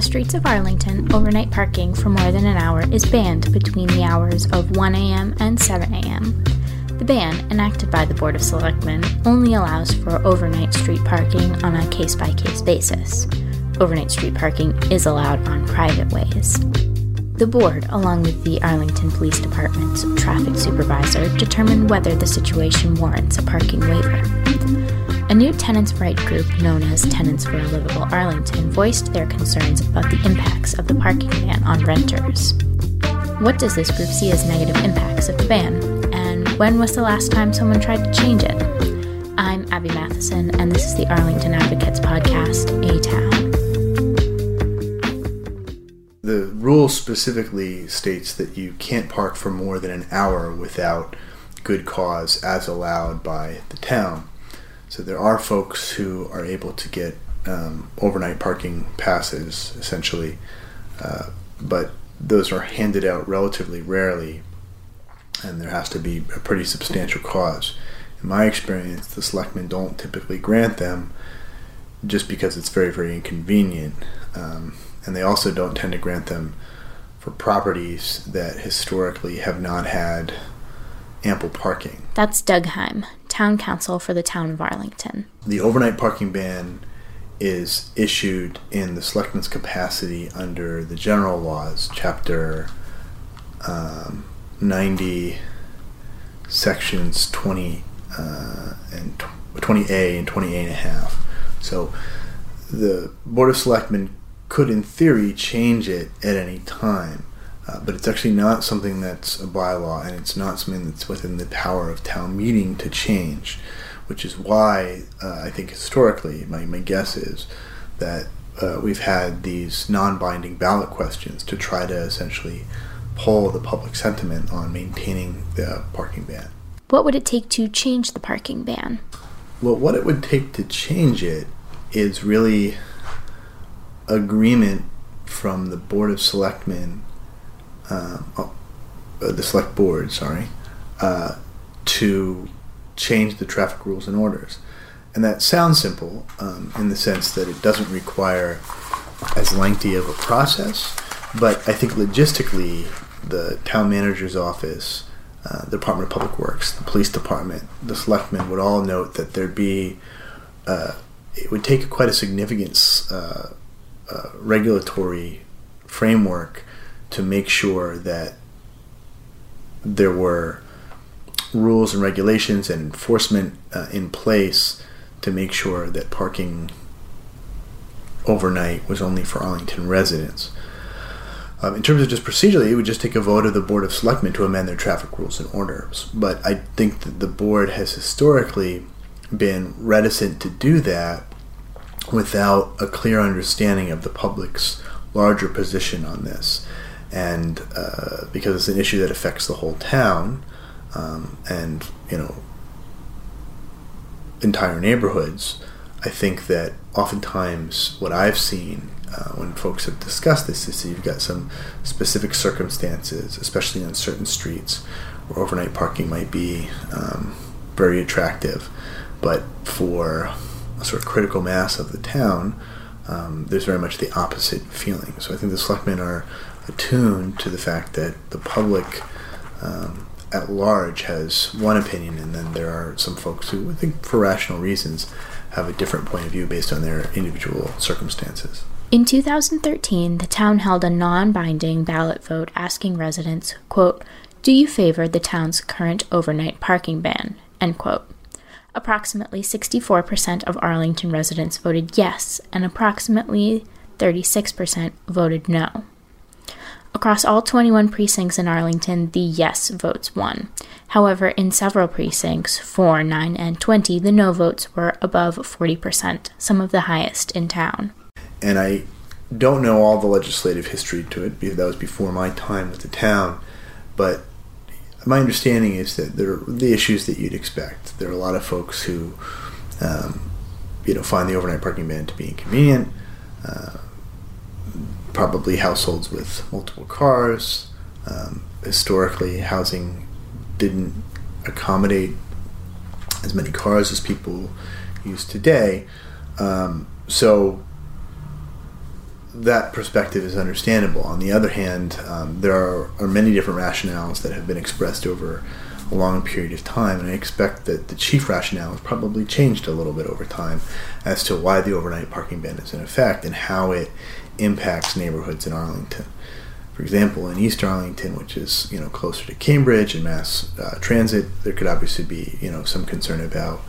the streets of Arlington, overnight parking for more than an hour is banned between the hours of 1 a.m. and 7 a.m. The ban, enacted by the Board of Selectmen, only allows for overnight street parking on a case by case basis. Overnight street parking is allowed on private ways. The board, along with the Arlington Police Department's traffic supervisor, determined whether the situation warrants a parking waiver. A new tenants' right group known as Tenants for a Livable Arlington voiced their concerns about the impacts of the parking ban on renters. What does this group see as negative impacts of the ban? And when was the last time someone tried to change it? I'm Abby Matheson, and this is the Arlington Advocates Podcast, A Town. The rule specifically states that you can't park for more than an hour without good cause as allowed by the town. So there are folks who are able to get um, overnight parking passes, essentially, uh, but those are handed out relatively rarely, and there has to be a pretty substantial cause. In my experience, the selectmen don't typically grant them just because it's very, very inconvenient. Um, and they also don't tend to grant them for properties that historically have not had ample parking. That's Doug Heim, town counsel for the town of Arlington. The overnight parking ban is issued in the selectman's capacity under the general laws, chapter um, 90, sections 20 uh, and 20A and 20A and a half. So the Board of Selectmen could, in theory, change it at any time. Uh, but it's actually not something that's a bylaw, and it's not something that's within the power of town meeting to change, which is why uh, I think historically, my, my guess is that uh, we've had these non binding ballot questions to try to essentially poll the public sentiment on maintaining the parking ban. What would it take to change the parking ban? Well, what it would take to change it is really agreement from the Board of Selectmen, uh, oh, uh, the Select Board, sorry, uh, to change the traffic rules and orders. And that sounds simple um, in the sense that it doesn't require as lengthy of a process, but I think logistically, the town manager's office, uh, the Department of Public Works, the police department, the selectmen would all note that there'd be, uh, it would take quite a significant uh, uh, regulatory framework to make sure that there were rules and regulations and enforcement uh, in place to make sure that parking overnight was only for Arlington residents. Um, in terms of just procedurally, it would just take a vote of the Board of Selectmen to amend their traffic rules and orders. But I think that the board has historically been reticent to do that without a clear understanding of the public's larger position on this. And uh, because it's an issue that affects the whole town, um, and you know, entire neighborhoods, I think that oftentimes what I've seen uh, when folks have discussed this is that you've got some specific circumstances, especially on certain streets, where overnight parking might be um, very attractive, but for a sort of critical mass of the town, um, there's very much the opposite feeling. So I think the selectmen are attuned to the fact that the public um, at large has one opinion, and then there are some folks who I think, for rational reasons, have a different point of view based on their individual circumstances. In 2013, the town held a non binding ballot vote asking residents, quote, Do you favor the town's current overnight parking ban? End quote. Approximately 64% of Arlington residents voted yes, and approximately 36% voted no. Across all 21 precincts in Arlington, the yes votes won. However, in several precincts, 4, 9, and 20, the no votes were above 40%, some of the highest in town. And I don't know all the legislative history to it, because that was before my time with the town, but my understanding is that there are the issues that you'd expect. There are a lot of folks who, um, you know, find the overnight parking ban to be inconvenient. Uh, probably households with multiple cars. Um, historically, housing didn't accommodate as many cars as people use today. Um, so that perspective is understandable. On the other hand, um, there are, are many different rationales that have been expressed over a long period of time, and I expect that the chief rationale has probably changed a little bit over time as to why the overnight parking ban is in effect and how it impacts neighborhoods in Arlington. For example, in East Arlington, which is you know closer to Cambridge and mass uh, transit, there could obviously be you know some concern about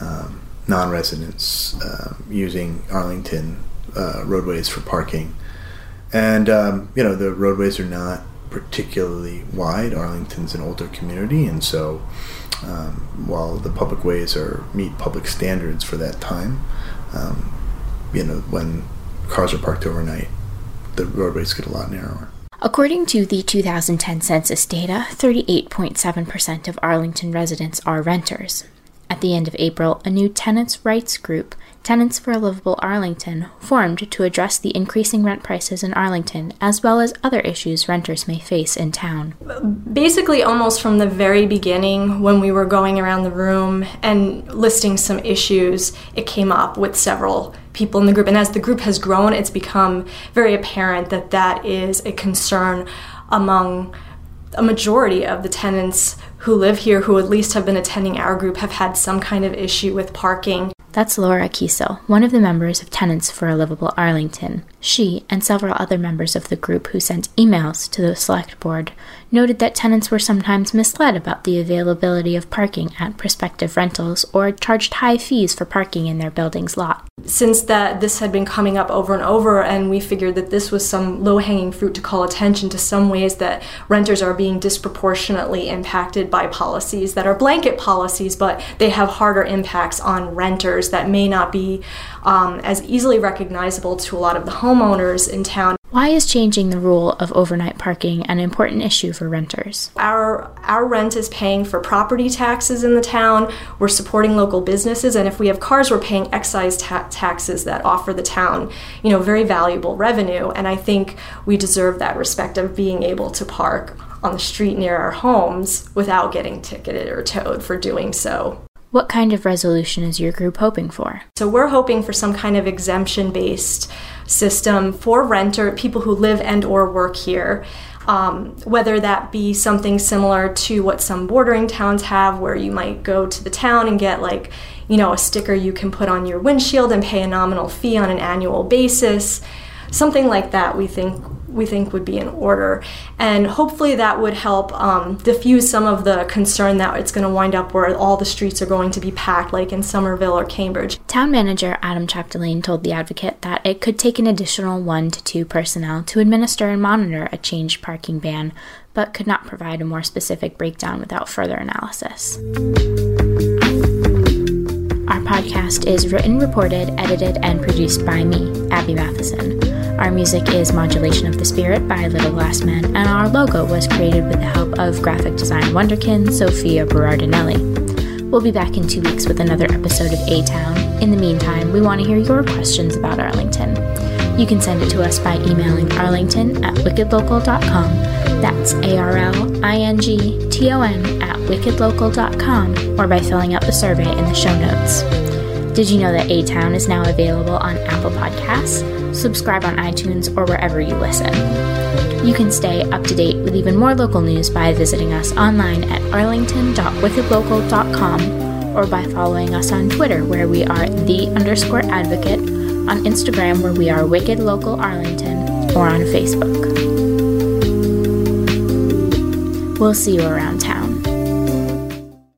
um, non-residents uh, using Arlington uh, roadways for parking, and um, you know the roadways are not particularly wide. Arlington's an older community, and so um, while the public ways are meet public standards for that time, um, you know when cars are parked overnight, the roadways get a lot narrower. According to the 2010 census data, 38.7% of Arlington residents are renters. At the end of April, a new tenants' rights group, Tenants for a Livable Arlington, formed to address the increasing rent prices in Arlington, as well as other issues renters may face in town. Basically, almost from the very beginning, when we were going around the room and listing some issues, it came up with several people in the group. And as the group has grown, it's become very apparent that that is a concern among a majority of the tenants who live here who at least have been attending our group have had some kind of issue with parking. That's Laura Kiesel, one of the members of Tenants for a Livable Arlington. She and several other members of the group who sent emails to the select board noted that tenants were sometimes misled about the availability of parking at prospective rentals or charged high fees for parking in their building's lot. Since that this had been coming up over and over and we figured that this was some low-hanging fruit to call attention to some ways that renters are being disproportionately impacted by policies that are blanket policies but they have harder impacts on renters that may not be um, as easily recognizable to a lot of the homeowners in town. Why is changing the rule of overnight parking an important issue for renters? Our our rent is paying for property taxes in the town. We're supporting local businesses, and if we have cars, we're paying excise ta- taxes that offer the town, you know, very valuable revenue. And I think we deserve that respect of being able to park on the street near our homes without getting ticketed or towed for doing so. What kind of resolution is your group hoping for? So we're hoping for some kind of exemption-based system for renter people who live and or work here. Um, whether that be something similar to what some bordering towns have, where you might go to the town and get like, you know, a sticker you can put on your windshield and pay a nominal fee on an annual basis. Something like that, we think we think would be in order. And hopefully that would help um, diffuse some of the concern that it's going to wind up where all the streets are going to be packed, like in Somerville or Cambridge. Town manager Adam Chapdelaine told The Advocate that it could take an additional one to two personnel to administer and monitor a changed parking ban, but could not provide a more specific breakdown without further analysis. Our podcast is written, reported, edited, and produced by me, Abby Matheson. Our music is Modulation of the Spirit by Little Glass Man, and our logo was created with the help of graphic design wonderkin Sophia Berardinelli. We'll be back in two weeks with another episode of A Town. In the meantime, we want to hear your questions about Arlington. You can send it to us by emailing arlington at wickedlocal.com. That's A R L I N G T O N at wickedlocal.com or by filling out the survey in the show notes. Did you know that A Town is now available on Apple Podcasts? Subscribe on iTunes or wherever you listen. You can stay up to date with even more local news by visiting us online at arlington.wickedlocal.com or by following us on Twitter, where we are the underscore advocate, on Instagram, where we are Wicked Local Arlington, or on Facebook. We'll see you around town.